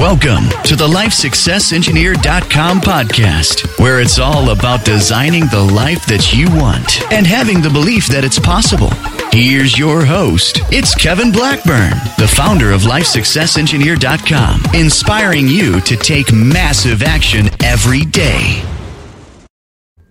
Welcome to the LifeSuccessEngineer.com podcast, where it's all about designing the life that you want and having the belief that it's possible. Here's your host. It's Kevin Blackburn, the founder of LifeSuccessEngineer.com, inspiring you to take massive action every day.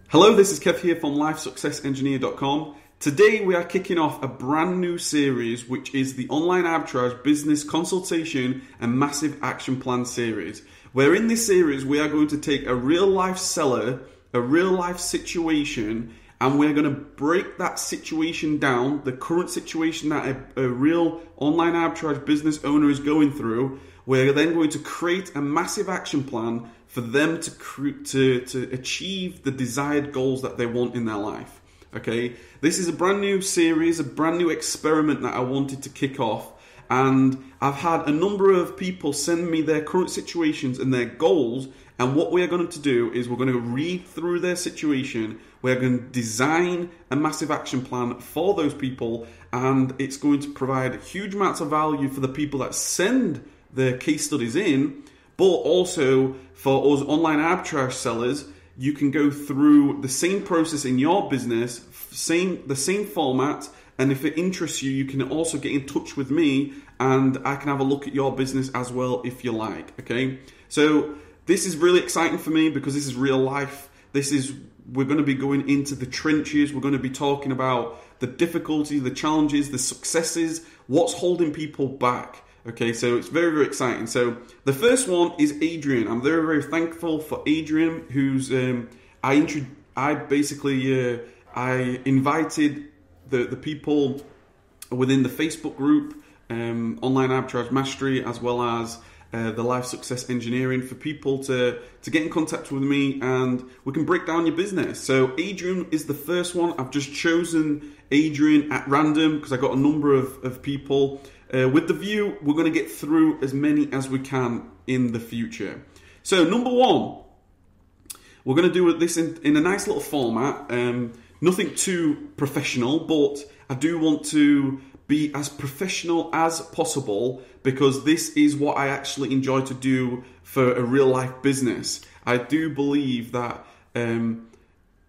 Hello, this is Kev here from LifeSuccessEngineer.com. Today we are kicking off a brand new series which is the Online Arbitrage Business Consultation and Massive Action Plan series. Where in this series we are going to take a real life seller, a real life situation, and we're going to break that situation down, the current situation that a, a real online arbitrage business owner is going through. We're then going to create a massive action plan for them to, to, to achieve the desired goals that they want in their life. Okay, this is a brand new series, a brand new experiment that I wanted to kick off. And I've had a number of people send me their current situations and their goals. And what we are going to do is we're going to read through their situation. We're going to design a massive action plan for those people. And it's going to provide huge amounts of value for the people that send their case studies in, but also for us online arbitrage sellers you can go through the same process in your business, same the same format, and if it interests you, you can also get in touch with me and I can have a look at your business as well if you like. Okay, so this is really exciting for me because this is real life. This is we're going to be going into the trenches. We're going to be talking about the difficulties, the challenges, the successes, what's holding people back. Okay, so it's very, very exciting. So the first one is Adrian. I'm very, very thankful for Adrian, who's um, I intro- I basically uh, I invited the the people within the Facebook group, um, Online Arbitrage Mastery, as well as uh, the Life Success Engineering for people to to get in contact with me and we can break down your business. So Adrian is the first one. I've just chosen Adrian at random because I got a number of, of people uh, with the view, we're going to get through as many as we can in the future. So, number one, we're going to do this in, in a nice little format. Um, nothing too professional, but I do want to be as professional as possible because this is what I actually enjoy to do for a real life business. I do believe that um,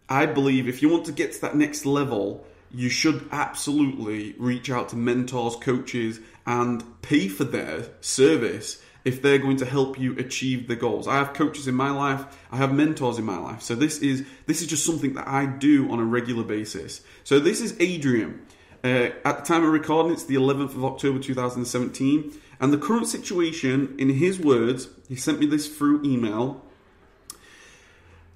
I believe if you want to get to that next level, you should absolutely reach out to mentors, coaches, and pay for their service if they're going to help you achieve the goals. I have coaches in my life, I have mentors in my life. So this is this is just something that I do on a regular basis. So this is Adrian. Uh, at the time of recording, it's the 11th of October 2017, and the current situation, in his words, he sent me this through email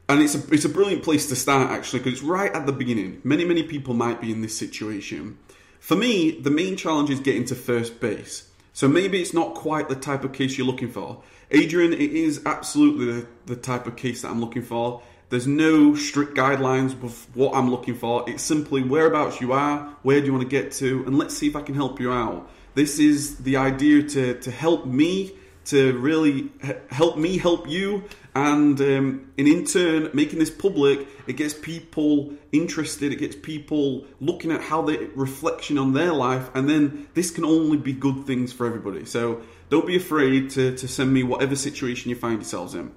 and it's a it's a brilliant place to start actually because it's right at the beginning. Many many people might be in this situation. For me, the main challenge is getting to first base. So maybe it's not quite the type of case you're looking for. Adrian, it is absolutely the, the type of case that I'm looking for. There's no strict guidelines of what I'm looking for. It's simply whereabouts you are, where do you want to get to, and let's see if I can help you out. This is the idea to, to help me to really help me help you. And um, and in turn making this public it gets people interested. It gets people looking at how they reflection on their life. And then this can only be good things for everybody. So don't be afraid to, to send me whatever situation you find yourselves in.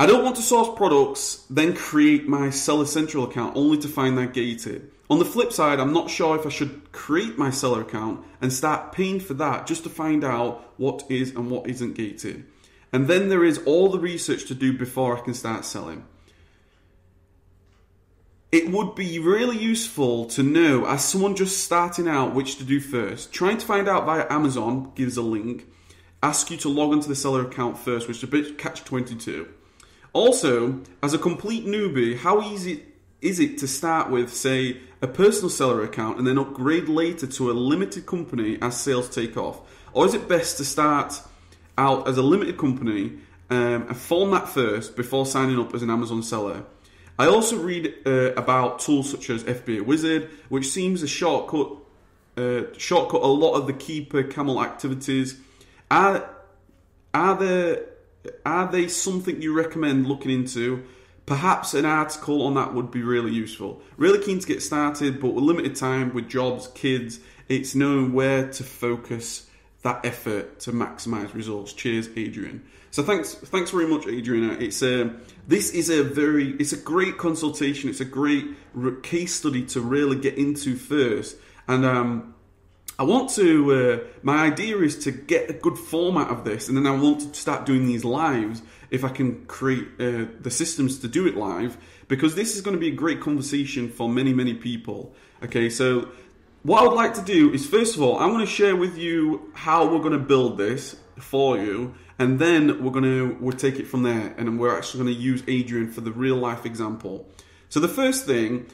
I don't want to source products, then create my Seller Central account only to find that gated. On the flip side, I'm not sure if I should create my seller account and start paying for that just to find out what is and what isn't gated. And then there is all the research to do before I can start selling. It would be really useful to know, as someone just starting out, which to do first. Trying to find out via Amazon gives a link, ask you to log into the seller account first, which is a bit catch 22. Also, as a complete newbie, how easy is it to start with, say, a personal seller account and then upgrade later to a limited company as sales take off? Or is it best to start out as a limited company um, and form that first before signing up as an Amazon seller? I also read uh, about tools such as FBA Wizard, which seems a shortcut, uh, shortcut a lot of the Keepa camel activities. Are are there are they something you recommend looking into? Perhaps an article on that would be really useful. Really keen to get started, but with limited time, with jobs, kids, it's knowing where to focus that effort to maximize results. Cheers, Adrian. So thanks, thanks very much, Adrian. It's a, um, this is a very, it's a great consultation. It's a great case study to really get into first, and um, I want to. Uh, my idea is to get a good format of this, and then I want to start doing these lives if I can create uh, the systems to do it live, because this is going to be a great conversation for many, many people. Okay, so what I would like to do is first of all, I want to share with you how we're going to build this for you, and then we're going to we'll take it from there, and we're actually going to use Adrian for the real life example. So the first thing,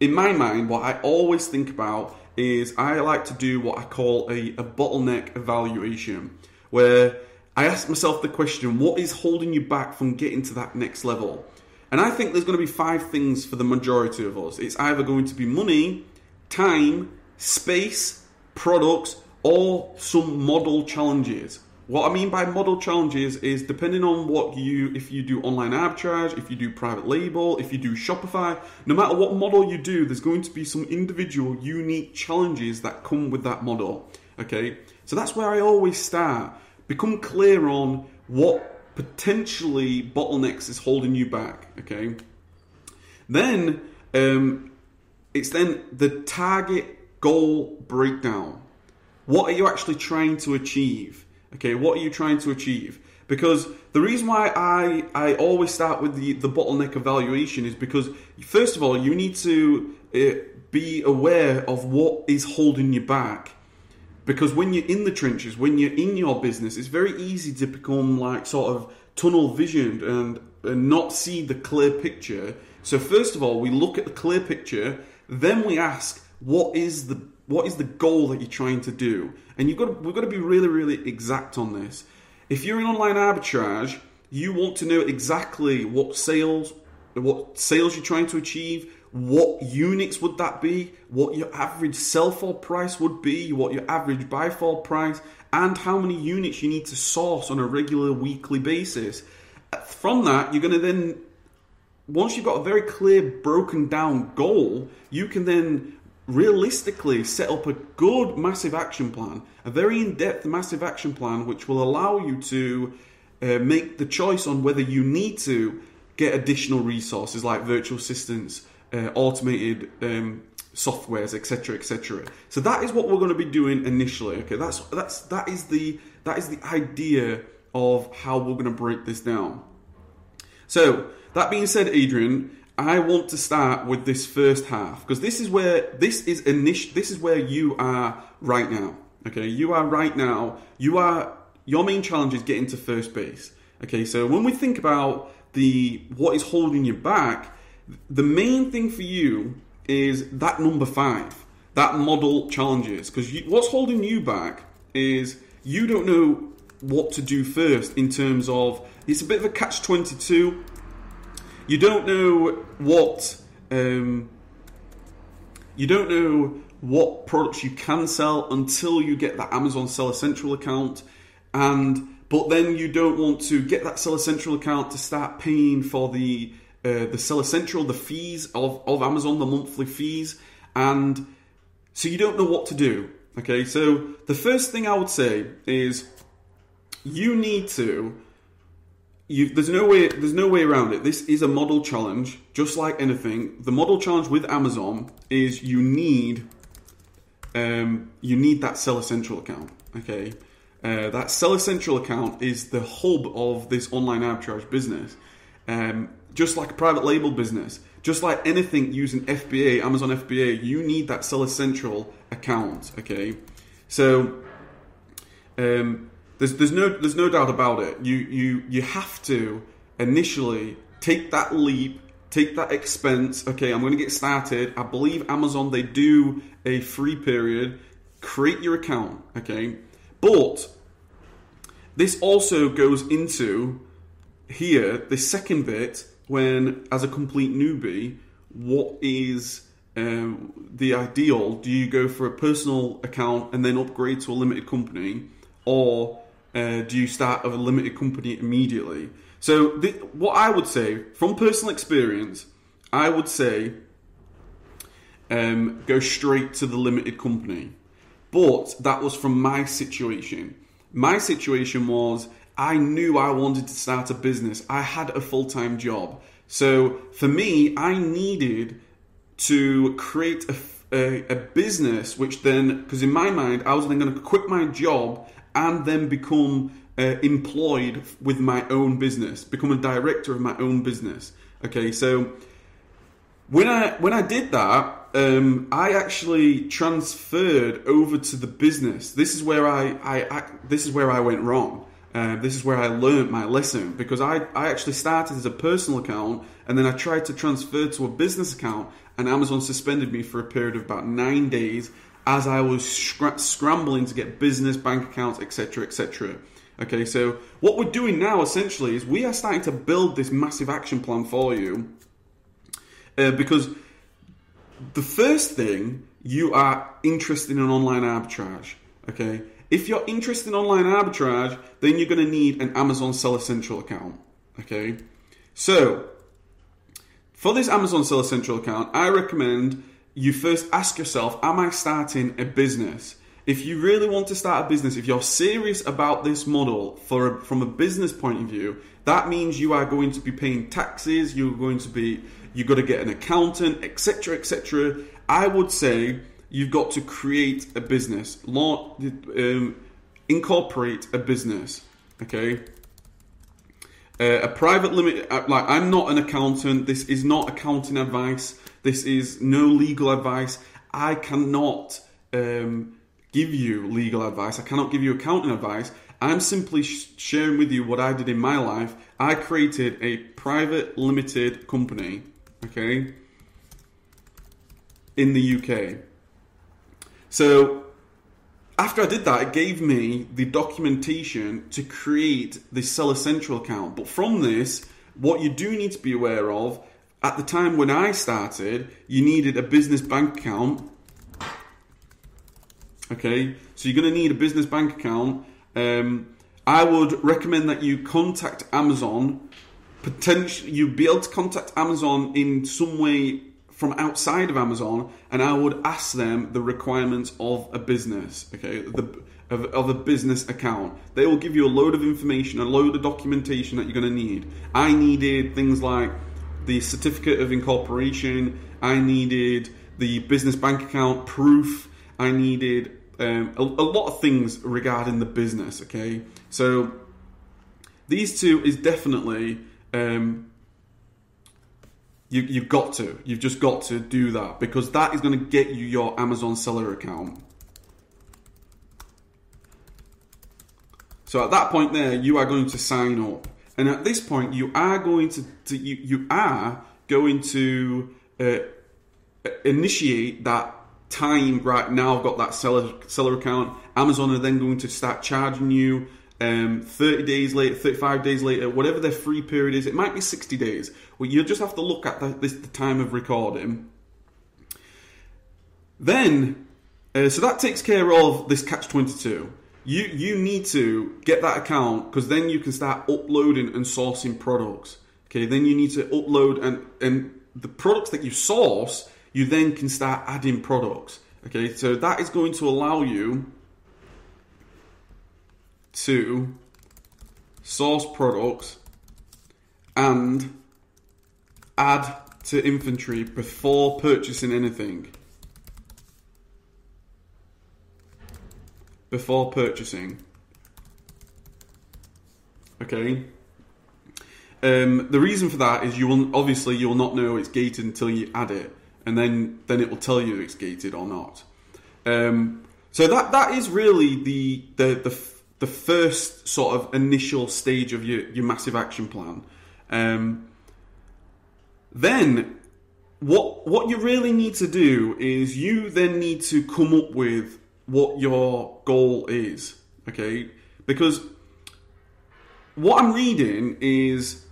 in my mind, what I always think about is I like to do what I call a, a bottleneck evaluation, where I ask myself the question, what is holding you back from getting to that next level? And I think there's going to be five things for the majority of us. It's either going to be money, time, space, products, or some model challenges. What I mean by model challenges is depending on what you, if you do online arbitrage, if you do private label, if you do Shopify, no matter what model you do, there's going to be some individual unique challenges that come with that model. Okay, so that's where I always start. Become clear on what potentially bottlenecks is holding you back. Okay, then um, it's then the target goal breakdown. What are you actually trying to achieve? Okay, what are you trying to achieve? Because the reason why I, I always start with the, the bottleneck evaluation is because, first of all, you need to uh, be aware of what is holding you back. Because when you're in the trenches, when you're in your business, it's very easy to become like sort of tunnel visioned and, and not see the clear picture. So, first of all, we look at the clear picture, then we ask, what is the what is the goal that you're trying to do? And you've got to, we've got to be really, really exact on this. If you're in online arbitrage, you want to know exactly what sales, what sales you're trying to achieve, what units would that be, what your average sell for price would be, what your average buy for price, and how many units you need to source on a regular weekly basis. From that, you're going to then, once you've got a very clear, broken down goal, you can then realistically set up a good massive action plan, a very in depth massive action plan, which will allow you to uh, make the choice on whether you need to get additional resources like virtual assistants, uh, automated um, softwares, etc., etc. So that is what we're going to be doing initially. Okay, that's that's that is the that is the idea of how we're going to break this down. So that being said, Adrian, I want to start with this first half because this is where this is initial. This is where you are right now. Okay, you are right now. You are your main challenge is getting to first base. Okay, so when we think about the what is holding you back, the main thing for you is that number five, that model challenges. Because what's holding you back is you don't know what to do first in terms of it's a bit of a catch twenty two you don't know what um, you don't know what products you can sell until you get that Amazon Seller Central account, and but then you don't want to get that Seller Central account to start paying for the uh, the Seller Central, the fees of, of Amazon, the monthly fees, and so you don't know what to do. Okay, so the first thing I would say is you need to you, there's no way there's no way around it. This is a model challenge, just like anything. The model challenge with Amazon is you need um, you need that Seller Central account. Okay, uh, that Seller Central account is the hub of this online arbitrage business. Um, just like a private label business, just like anything using FBA, Amazon FBA, you need that Seller Central account. Okay, so um, there's there's no there's no doubt about it. You you you have to initially take that leap, take that expense. Okay, I'm going to get started. I believe Amazon they do a free period. Create your account. Okay, but this also goes into here the second bit when as a complete newbie, what is um, the ideal? Do you go for a personal account and then upgrade to a limited company, or uh, do you start a limited company immediately? So, th- what I would say from personal experience, I would say um, go straight to the limited company. But that was from my situation. My situation was I knew I wanted to start a business. I had a full time job. So for me, I needed to create a, a, a business, which then, because in my mind, I was then going to quit my job and then become uh, employed with my own business, become a director of my own business. Okay, so when I when I did that, um, I actually transferred over to the business. This is where I, I, I this is where I went wrong. Uh, this is where I learned my lesson because I, I actually started as a personal account and then I tried to transfer to a business account and Amazon suspended me for a period of about nine days as I was scr- scrambling to get business bank accounts, etc., etc. Okay, so what we're doing now essentially is we are starting to build this massive action plan for you uh, because the first thing you are interested in online arbitrage. Okay, if you're interested in online arbitrage, then you're going to need an Amazon Seller Central account. Okay, so for this Amazon Seller Central account, I recommend you first ask yourself, am I starting a business? If you really want to start a business, if you're serious about this model for a, from a business point of view, that means you are going to be paying taxes, you're going to be you've got to get an accountant, etc., etc. I would say you've got to create a business, law, um, incorporate a business. Okay. Uh, a private limit, uh, like I'm not an accountant. This is not accounting advice. This is no legal advice. I cannot um, give you legal advice. I cannot give you accounting advice. I'm simply sh- sharing with you what I did in my life. I created a private limited company okay, in the UK. So after I did that, it gave me the documentation to create the Seller Central account. But from this, what you do need to be aware of at the time when I started, you needed a business bank account. Okay, so you're going to need a business bank account. Um, I would recommend that you contact Amazon potentially you'd be able to contact Amazon in some way from outside of Amazon, and I would ask them the requirements of a business, okay, the, of, of, a business account. They will give you a load of information, a load of documentation that you're going to need. I needed things like the certificate of incorporation. I needed the business bank account proof. I needed um, a, a lot of things regarding the business. Okay, so these two is definitely um, you, you've got to. You've just got to do that because that is going to get you your Amazon seller account. So at that point there, you are going to sign up. And at this point, you are going to, to you, you are going to uh, initiate that time right now. I've got that seller seller account. Amazon are then going to start charging you um, 30 days later, 35 days later, whatever their free period is, it might be 60 days. Well, you'll just have to look at the, this, the time of recording. Then, uh, so that takes care of this catch 22. You, you need to get that account because then you can start uploading and sourcing products. Okay, then you need to upload and, and the products that you source, you then can start adding products. Okay, so that is going to allow you to source products and add to inventory before purchasing anything. Before purchasing. Okay. Um, the reason for that is you will obviously you will not know it's gated until you add it, and then then it will tell you it's gated or not. Um, so that that is really the the the the first sort of initial stage of your, your massive action plan. Um, then what what you really need to do is you then need to come up with what your goal is. Okay? Because what I'm reading is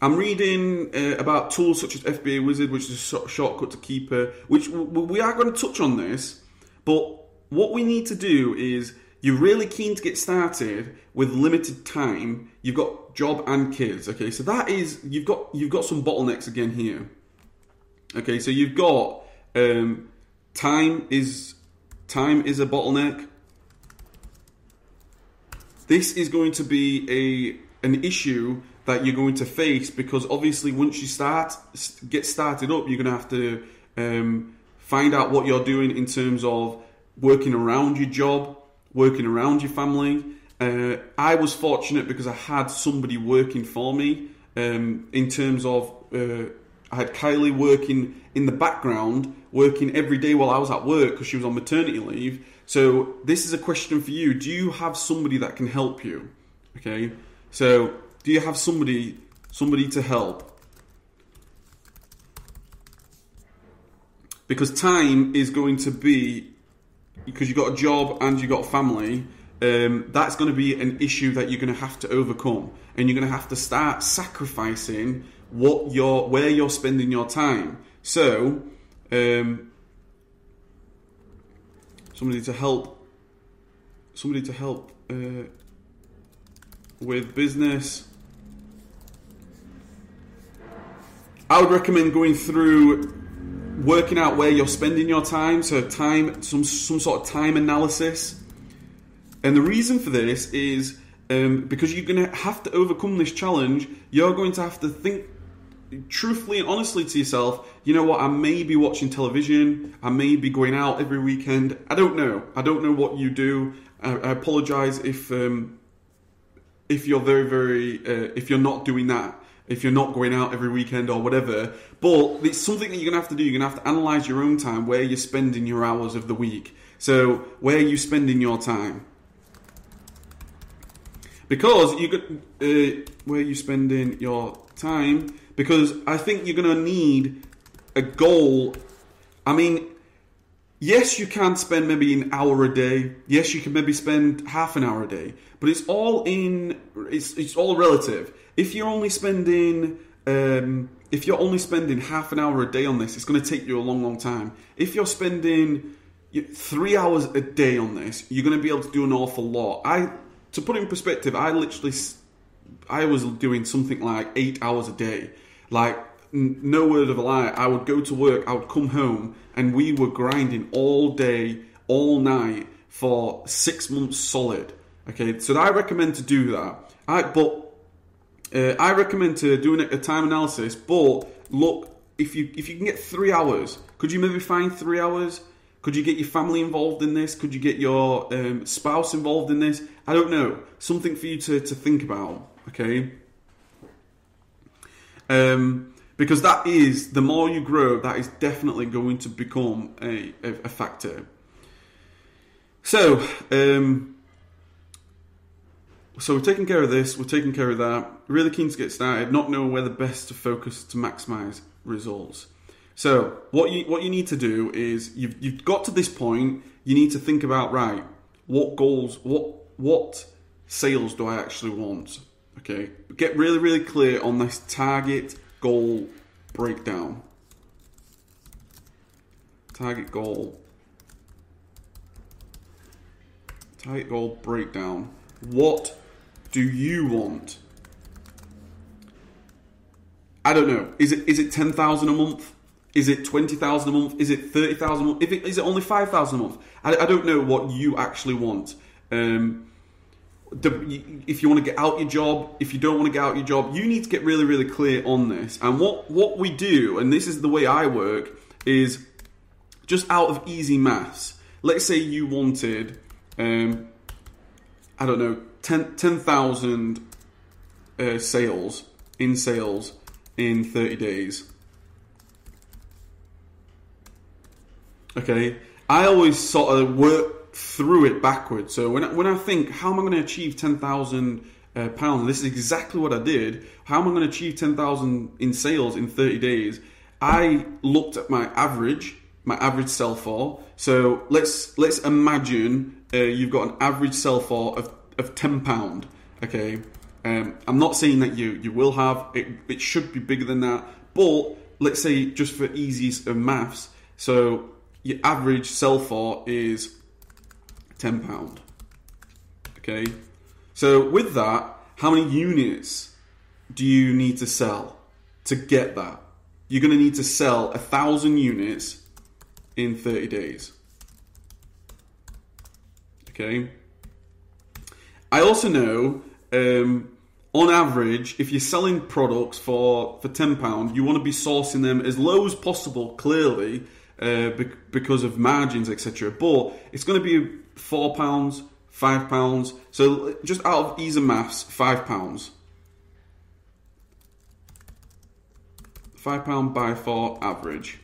I'm reading uh, about tools such as FBA Wizard, which is a shortcut to Keepa, which we are going to touch on this. But what we need to do is you're really keen to get started with limited time, you've got job and kids. Okay, so that is you've got you've got some bottlenecks again here. Okay, so you've got um, time is time is a bottleneck. this is going to be a an issue that you're going to face because obviously once you start get started up, you're going to have to um, find out what you're doing in terms of working around your job, working around your family. Uh, I was fortunate because I had somebody working for me um, in terms of uh, I had Kylie working in the background, working every day while I was at work because she was on maternity leave. So this is a question for you: Do you have somebody that can help you? Okay, so do you have somebody somebody to help? Because time is going to be because you've got a job and you've got family. Um, that's going to be an issue that you're going to have to overcome, and you're going to have to start sacrificing what you're where you're spending your time. So, um, somebody to help, somebody to help uh, with business. I would recommend going through working out where you're spending your time, so time some some sort of time analysis. And the reason for this is um, because you're going to have to overcome this challenge. You're going to have to think truthfully and honestly to yourself. You know what? I may be watching television. I may be going out every weekend. I don't know. I don't know what you do. I, I apologize if um, if you're very very uh, if you're not doing that if you're not going out every weekend or whatever. But it's something that you're going to have to do. You're going to have to analyze your own time, where you're spending your hours of the week. So, where are you spending your time? Because you got uh, where are you spending your time? Because I think you're going to need a goal. I mean, yes, you can spend maybe an hour a day. Yes, you can maybe spend half an hour a day. But it's all in. It's it's all relative if you're only spending um, if you're only spending half an hour a day on this, it's going to take you a long, long time. If you're spending three hours a day on this, you're going to be able to do an awful lot. I, to put it in perspective, I literally, I was doing something like eight hours a day. Like, no word of a lie. I would go to work, I would come home, and we were grinding all day, all night for six months solid. Okay, so I recommend to do that. I, but uh, I recommend to doing a time analysis, but look if you if you can get three hours, could you maybe find three hours? Could you get your family involved in this? Could you get your um, spouse involved in this? I don't know. Something for you to, to think about, okay? Um, because that is, the more you grow, that is definitely going to become a, a, a factor. So, um, so we're taking care of this, we're taking care of that. Really keen to get started, not knowing where the best to focus to maximize results. So what you what you need to do is you've you've got to this point, you need to think about right, what goals, what what sales do I actually want? Okay. Get really, really clear on this target goal breakdown. Target goal. Target goal breakdown. What do you want? I don't know. Is it is it ten thousand a month? Is it twenty thousand a month? Is it thirty thousand? If it, is it only five thousand a month? I, I, don't know what you actually want. Um, the, if you want to get out your job, if you don't want to get out your job, you need to get really, really clear on this. And what what we do, and this is the way I work, is just out of easy maths. Let's say you wanted, um, I don't know, 10,000 10, uh, sales in sales in 30 days. Okay, I always sort of work through it backwards. So when I, when I think, how am I going to achieve 10,000 uh, pounds? This is exactly what I did. How am I going to achieve 10,000 in sales in 30 days? I looked at my average, my average sell for. So let's let's imagine uh, you've got an average sell for of of ten pound. Okay, um, I'm not saying that you you will have it. It should be bigger than that, but let's say just for easiest of maths, so your average sell for is ten pound. Okay, so with that, how many units do you need to sell to get that? You're going to need to sell a thousand units in 30 days. Okay. I also know, um, on average, if you're selling products for for ten pound, you want to be sourcing them as low as possible. Clearly, uh, because of margins, etc. But it's going to be four pounds, five pounds. So just out of ease of maths, five pounds. Five pound by four average.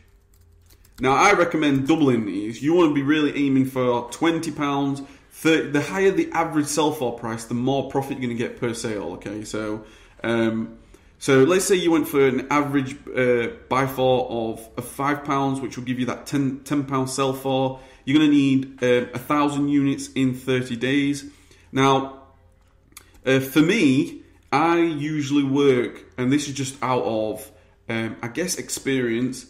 Now I recommend doubling these. You want to be really aiming for twenty pounds. The higher the average sell for price, the more profit you're going to get per sale. Okay, so um, so let's say you went for an average uh, buy for of, of five pounds, which will give you that 10, 10 pound sell for. You're going to need uh, a thousand units in 30 days. Now, uh, for me, I usually work, and this is just out of, um, I guess, experience.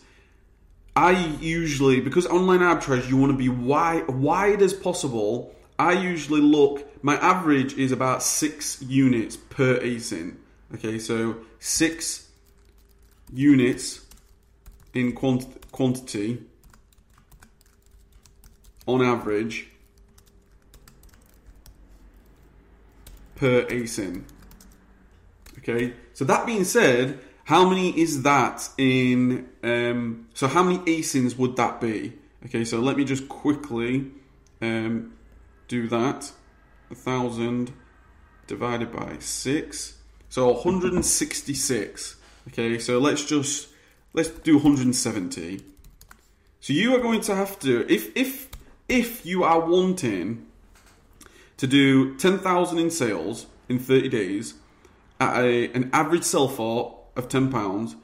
I usually, because online arbitrage, you want to be wide, wide as possible. I usually look, my average is about six units per ASIN. Okay, so six units in quant- quantity on average per ASIN. Okay, so that being said, how many is that in? Um, so how many ASINs would that be? Okay, so let me just quickly um, do that. A thousand divided by six, so 166. Okay, so let's just let's do 170. So you are going to have to if if if you are wanting to do 10,000 in sales in 30 days at a, an average sell for of 10 pounds,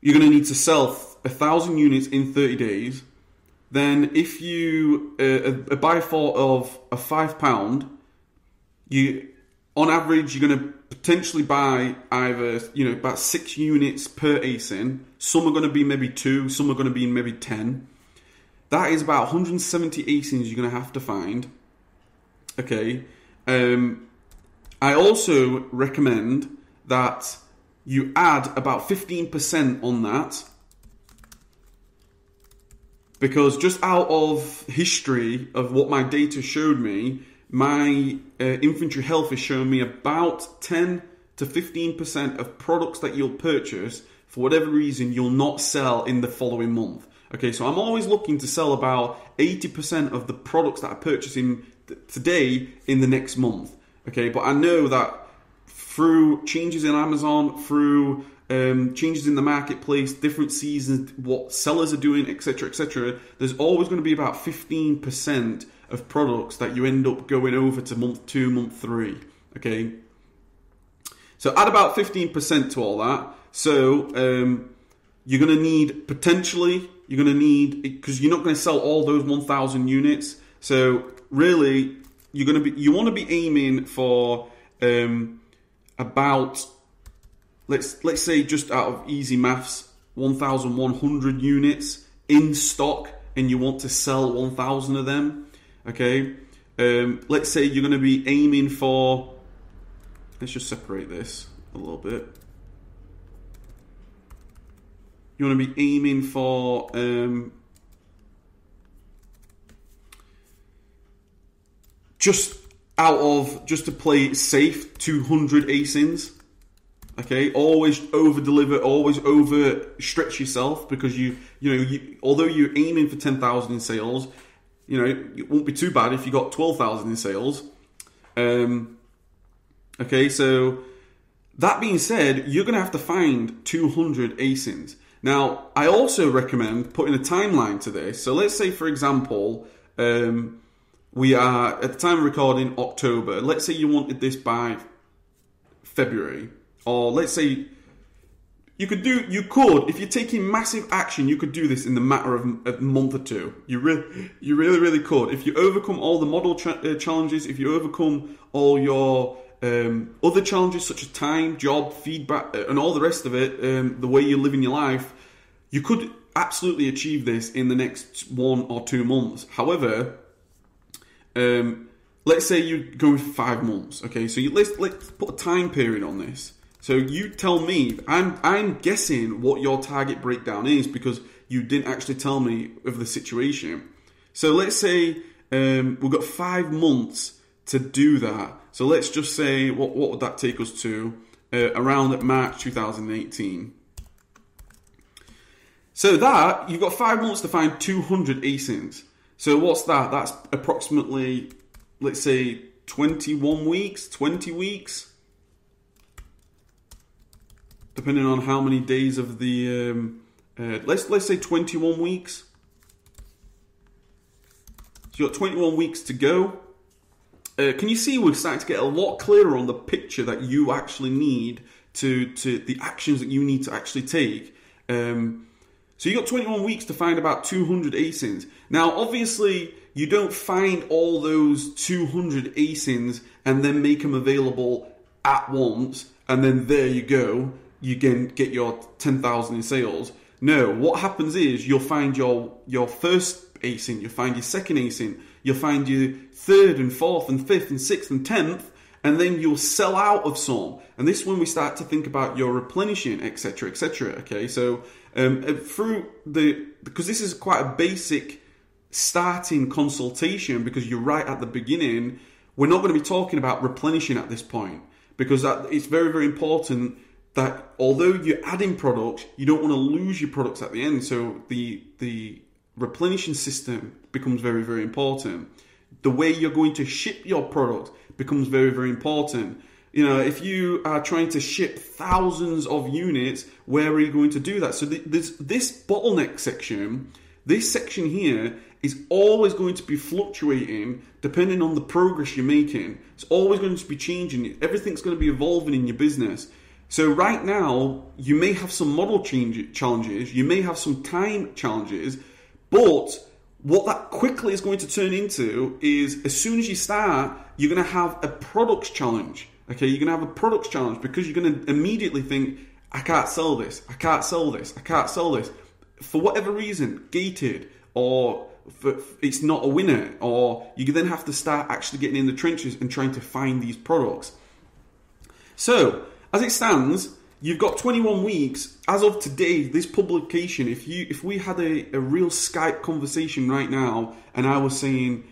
you're going to need to sell a thousand units in 30 days. Then, if you uh, a, buy for of a five pound, you on average you're going to potentially buy either you know about six units per ASIN. Some are going to be maybe two, some are going to be maybe ten. That is about 170 ASINs you're going to have to find. Okay. Um, I also recommend that you add about 15% on that because just out of history of what my data showed me, my uh, inventory health is showing me about 10 to 15% of products that you'll purchase for whatever reason you'll not sell in the following month. Okay, so I'm always looking to sell about 80% of the products that I purchase in th- today in the next month. Okay, but I know that through changes in Amazon, through um, changes in the marketplace, different seasons, what sellers are doing, etc., etc., there's always going to be about 15% of products that you end up going over to month two, month three. Okay, so add about 15% to all that. So um, you're going to need potentially you're going to need because you're not going to sell all those 1,000 units. So really, you're going to be you want to be aiming for um, about let's let's say just out of easy maths, 1,100 units in stock, and you want to sell 1,000 of them. Okay, um, let's say you're going to be aiming for. Let's just separate this a little bit. You want to be aiming for um, just out of just to play safe 200 asins. Okay, always over deliver, always over stretch yourself because you you know you, although you're aiming for 10,000 in sales, you know it won't be too bad if you got 12,000 in sales. Um, okay, so that being said, you're going to have to find 200 asins. Now, I also recommend putting a timeline to this. So let's say, for example, um, we are at the time of recording October. Let's say you wanted this by February, or let's say you could do you could if you're taking massive action you could do this in the matter of a month or two. You really you really really could. If you overcome all the model cha- uh, challenges if you overcome all your um, other challenges such as time job feedback uh, and all the rest of it um, the way you're living your life you could absolutely achieve this in the next one or two months. However um, let's say you're going five months okay so you, let's let's put a time period on this so you tell me, I'm I'm guessing what your target breakdown is because you didn't actually tell me of the situation. So let's say um, we've got five months to do that. So let's just say, what, what would that take us to? Uh, around March 2018. So that, you've got five months to find 200 ASINs. So what's that? That's approximately, let's say, 21 weeks, 20 weeks, depending on how many days of the, um, uh, let's, let's say 21 weeks. So you've got 21 weeks to go. Uh, can you see we're starting to get a lot clearer on the picture that you actually need to, to the actions that you need to actually take? Um, so you got 21 weeks to find about 200 ASINs. Now, obviously, you don't find all those 200 ASINs and then make them available at once, and then there you go, you can get your 10,000 in sales. No, what happens is you'll find your your first ASIN, you'll find your second ASIN, you'll find your third and fourth and fifth and sixth and tenth, and then you'll sell out of some. And this is when we start to think about your replenishing, etc., etc. Okay, so um, uh, through the because this is quite a basic starting consultation because you're right at the beginning. We're not going to be talking about replenishing at this point because that, it's very very important that although you're adding products, you don't want to lose your products at the end. So the the replenishing system becomes very very important. The way you're going to ship your product becomes very very important. You know, if you are trying to ship thousands of units, where are you going to do that? So this this bottleneck section, this section here is always going to be fluctuating depending on the progress you're making. It's always going to be changing. Everything's going to be evolving in your business. So right now, you may have some model change challenges, you may have some time challenges, but what that quickly is going to turn into is as soon as you start, you're going to have a products challenge. Okay, you're going to have a products challenge because you're going to immediately think, I can't sell this, I can't sell this, I can't sell this. For whatever reason, gated or for, it's not a winner, or you then have to start actually getting in the trenches and trying to find these products. So, as it stands, you've got 21 weeks as of today. This publication, if you if we had a, a real Skype conversation right now, and I was saying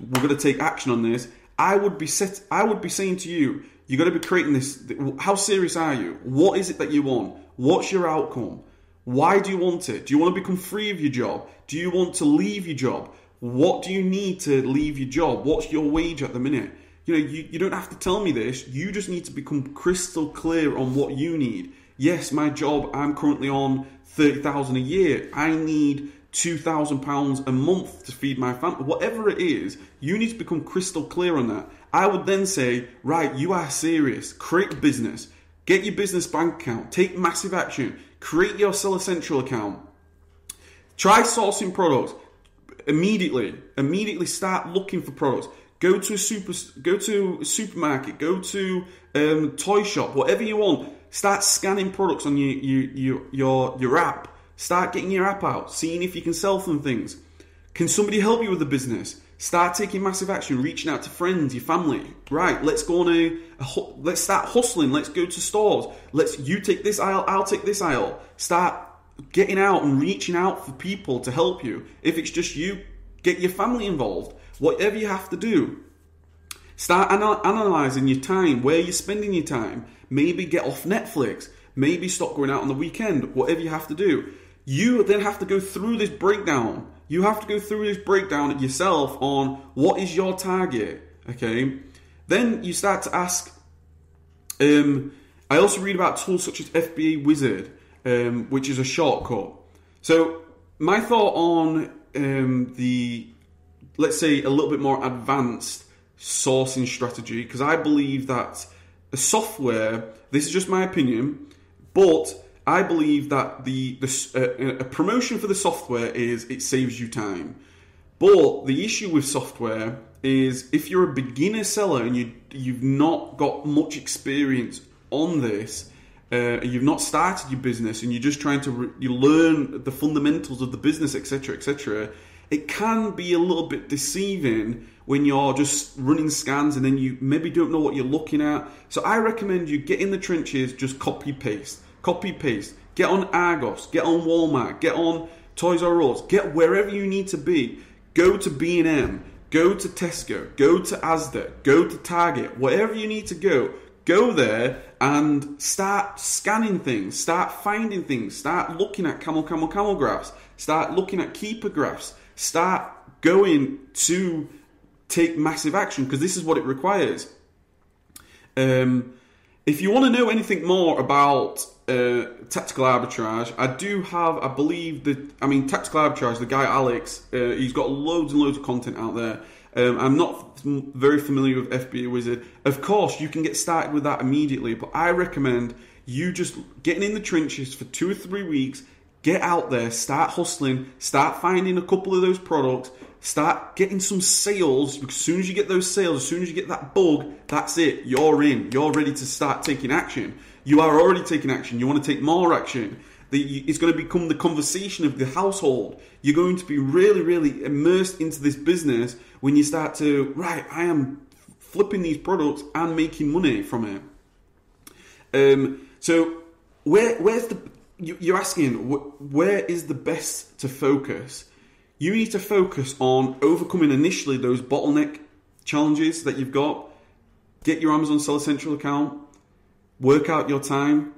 we're going to take action on this, I would be set. I would be saying to you, you got to be creating this. How serious are you? What is it that you want? What's your outcome? Why do you want it? Do you want to become free of your job? Do you want to leave your job? What do you need to leave your job? What's your wage at the minute? You know, you, you don't have to tell me this. You just need to become crystal clear on what you need. Yes, my job, I'm currently on 30,000 a year. I need £2,000 a month to feed my family. Whatever it is, you need to become crystal clear on that. I would then say, right, you are serious. Create a business. Get your business bank account. Take massive action. Create your Seller Central account. Try sourcing products immediately. Immediately start looking for products. Go to a super, go to a supermarket. Go to um, toy shop. Whatever you want. Start scanning products on your, your your your app. Start getting your app out. Seeing if you can sell some things. Can somebody help you with the business? Start taking massive action, reaching out to friends, your family. Right, let's go on a, a, let's start hustling. Let's go to stores. Let's you take this aisle, I'll take this aisle. Start getting out and reaching out for people to help you. If it's just you, get your family involved. Whatever you have to do. Start anal- analyzing your time, where you're spending your time. Maybe get off Netflix. Maybe stop going out on the weekend. Whatever you have to do. You then have to go through this breakdown you have to go through this breakdown yourself on what is your target. Okay, then you start to ask. Um, I also read about tools such as FBA Wizard, um, which is a shortcut. So my thought on um, the let's say a little bit more advanced sourcing strategy because I believe that the software. This is just my opinion, but I believe that the, the uh, a promotion for the software is it saves you time. But the issue with software is if you're a beginner seller and you you've not got much experience on this, uh, you've not started your business and you're just trying to re- you learn the fundamentals of the business, etc., etc. It can be a little bit deceiving when you're just running scans and then you maybe don't know what you're looking at. So I recommend you get in the trenches, just copy paste copy paste, get on Argos, get on Walmart, get on Toys R Us, get wherever you need to be. Go to B&M, Go to Tesco, go to Asda, go to Target, wherever you need to go. Go there and start scanning things, start finding things, start looking at camel, camel, camel graphs, start looking at Keepa graphs, start going to take massive action because this is what it requires. Um, if you want to know anything more about uh, tactical arbitrage, I do have, I believe that, I mean, tactical arbitrage, the guy Alex, uh, he's got loads and loads of content out there. Um, I'm not very familiar with FBA Wizard. Of course, you can get started with that immediately, but I recommend you just getting in the trenches for two or three weeks, get out there, start hustling, start finding a couple of those products, start getting some sales. As soon as you get those sales, as soon as you get that bug, that's it. You're in. You're ready to start taking action. You are already taking action. You want to take more action. it's going to become the conversation of the household. You're going to be really, really immersed into this business when you start to, right, I am flipping these products and making money from it. Um, so, where, where's the, you're asking, where is the best to focus? You need to focus on overcoming initially those bottleneck challenges that you've got. Get your Amazon Seller Central account, work out your time,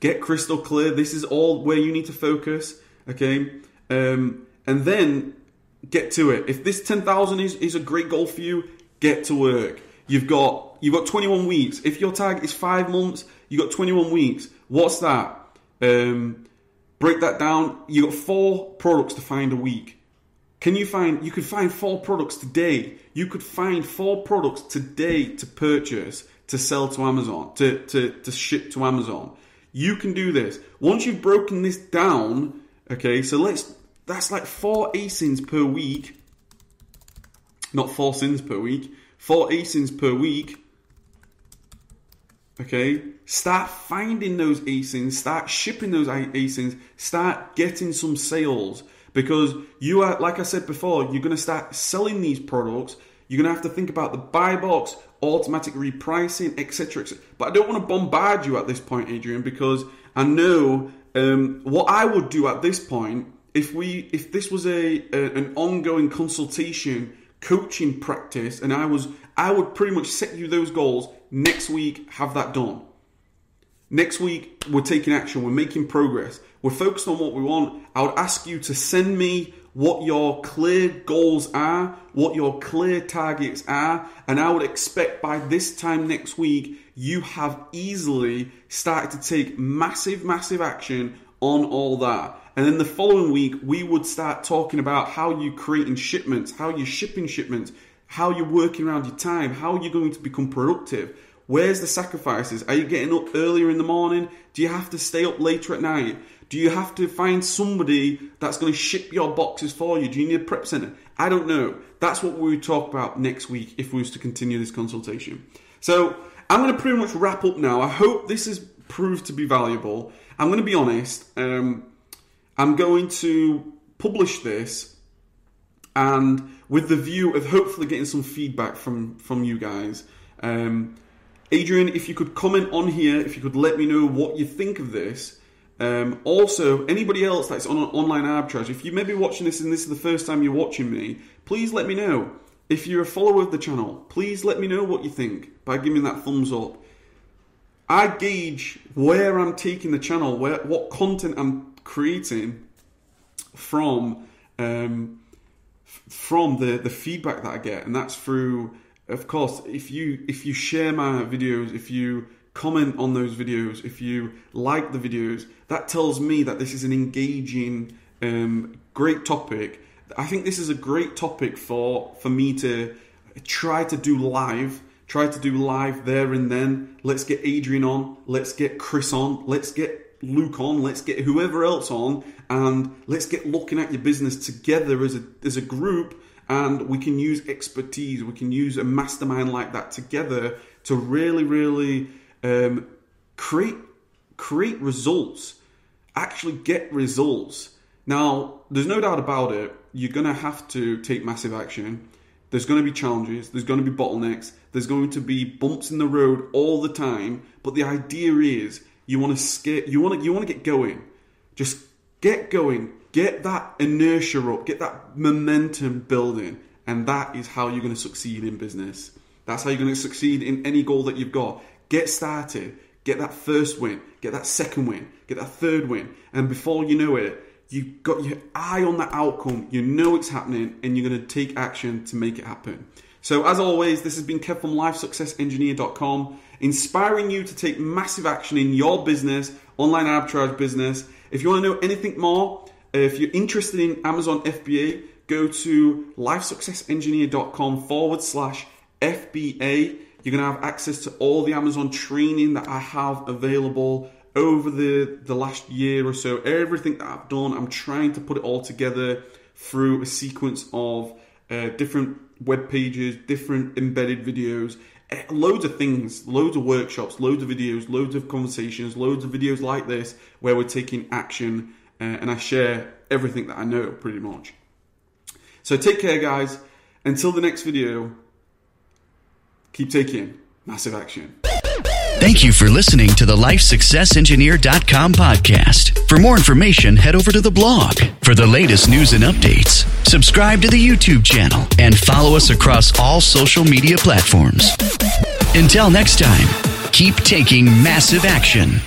get crystal clear. This is all where you need to focus, okay? Um, and then get to it. If this 10,000 is, is a great goal for you, get to work. You've got you've got 21 weeks. If your tag is five months, you've got 21 weeks. What's that? Um, break that down. You got four products to find a week. Can you find? You could find four products today. You could find four products today to purchase to sell to Amazon to to to ship to Amazon. You can do this once you've broken this down. Okay, so let's. That's like four ASINs per week. Not four sins per week. Four ASINs per week Okay, start finding those ASINs, start shipping those ASINs, start getting some sales because you are, like I said before, you're going to start selling these products. You're going to have to think about the buy box, automatic repricing, etc. etc. But I don't want to bombard you at this point, Adrian, because I know um, what I would do at this point if we if this was a, a an ongoing consultation coaching practice and I was I would pretty much set you those goals next week, have that done. Next week, we're taking action, we're making progress, we're focused on what we want. I would ask you to send me what your clear goals are, what your clear targets are, and I would expect by this time next week, you have easily started to take massive, massive action on all that. And then the following week, we would start talking about how you're creating shipments, how you're shipping shipments, how you're working around your time, how you're going to become productive. Where's the sacrifices? Are you getting up earlier in the morning? Do you have to stay up later at night? Do you have to find somebody that's going to ship your boxes for you? Do you need a prep center? I don't know. That's what we would talk about next week if we was to continue this consultation. So I'm going to pretty much wrap up now. I hope this has proved to be valuable. I'm going to be honest. Um, I'm going to publish this and with the view of hopefully getting some feedback from from you guys. Um, Adrian, if you could comment on here, if you could let me know what you think of this. Um, also, anybody else that's on online arbitrage, if you may be watching this and this is the first time you're watching me, please let me know. If you're a follower of the channel, please let me know what you think by giving that thumbs up. I gauge where I'm taking the channel, where what content I'm creating from um, from the the feedback that I get, and that's through, of course, if you if you share my videos, if you comment on those videos, if you like the videos, that tells me that this is an engaging, um, great topic. I think this is a great topic for for me to try to do live. Try to do live there and then. Let's get Adrian on. Let's get Chris on. Let's get Luke on, let's get whoever else on, and let's get looking at your business together as a as a group. And we can use expertise. We can use a mastermind like that together to really, really um, create create results. Actually, get results. Now, there's no doubt about it. You're to have to take massive action. There's going to be challenges. There's going to be bottlenecks. There's going to be bumps in the road all the time. But the idea is you want to skate. You want to. You want to get going. Just get going. Get that inertia up. Get that momentum building, And that is how you're going to succeed in business. That's how you're going to succeed in any goal that you've got. Get started, get that first win, get that second win, get that third win. And before you know it, you've got your eye on that outcome, you know it's happening, and you're going to take action to make it happen. So, as always, this has been Kev from LifeSuccessEngineer.com, inspiring you to take massive action in your business, online arbitrage business. If you want to know anything more, if you're interested in Amazon FBA, go to LifeSuccessEngineer.com forward slash FBA. You're going to have access to all the Amazon training that I have available over the, the last year or so. Everything that I've done, I'm trying to put it all together through a sequence of uh, different web pages, different embedded videos, uh, loads of things, loads of workshops, loads of videos, loads of conversations, loads of videos like this where we're taking action uh, and I share everything that I know pretty much. So take care, guys. Until the next video, keep taking massive action. Thank you for listening to the LifeSuccessEngineer.com podcast. For more information, head over to the blog. For the latest news and updates, subscribe to the YouTube channel and follow us across all social media platforms. Until next time, keep taking massive action.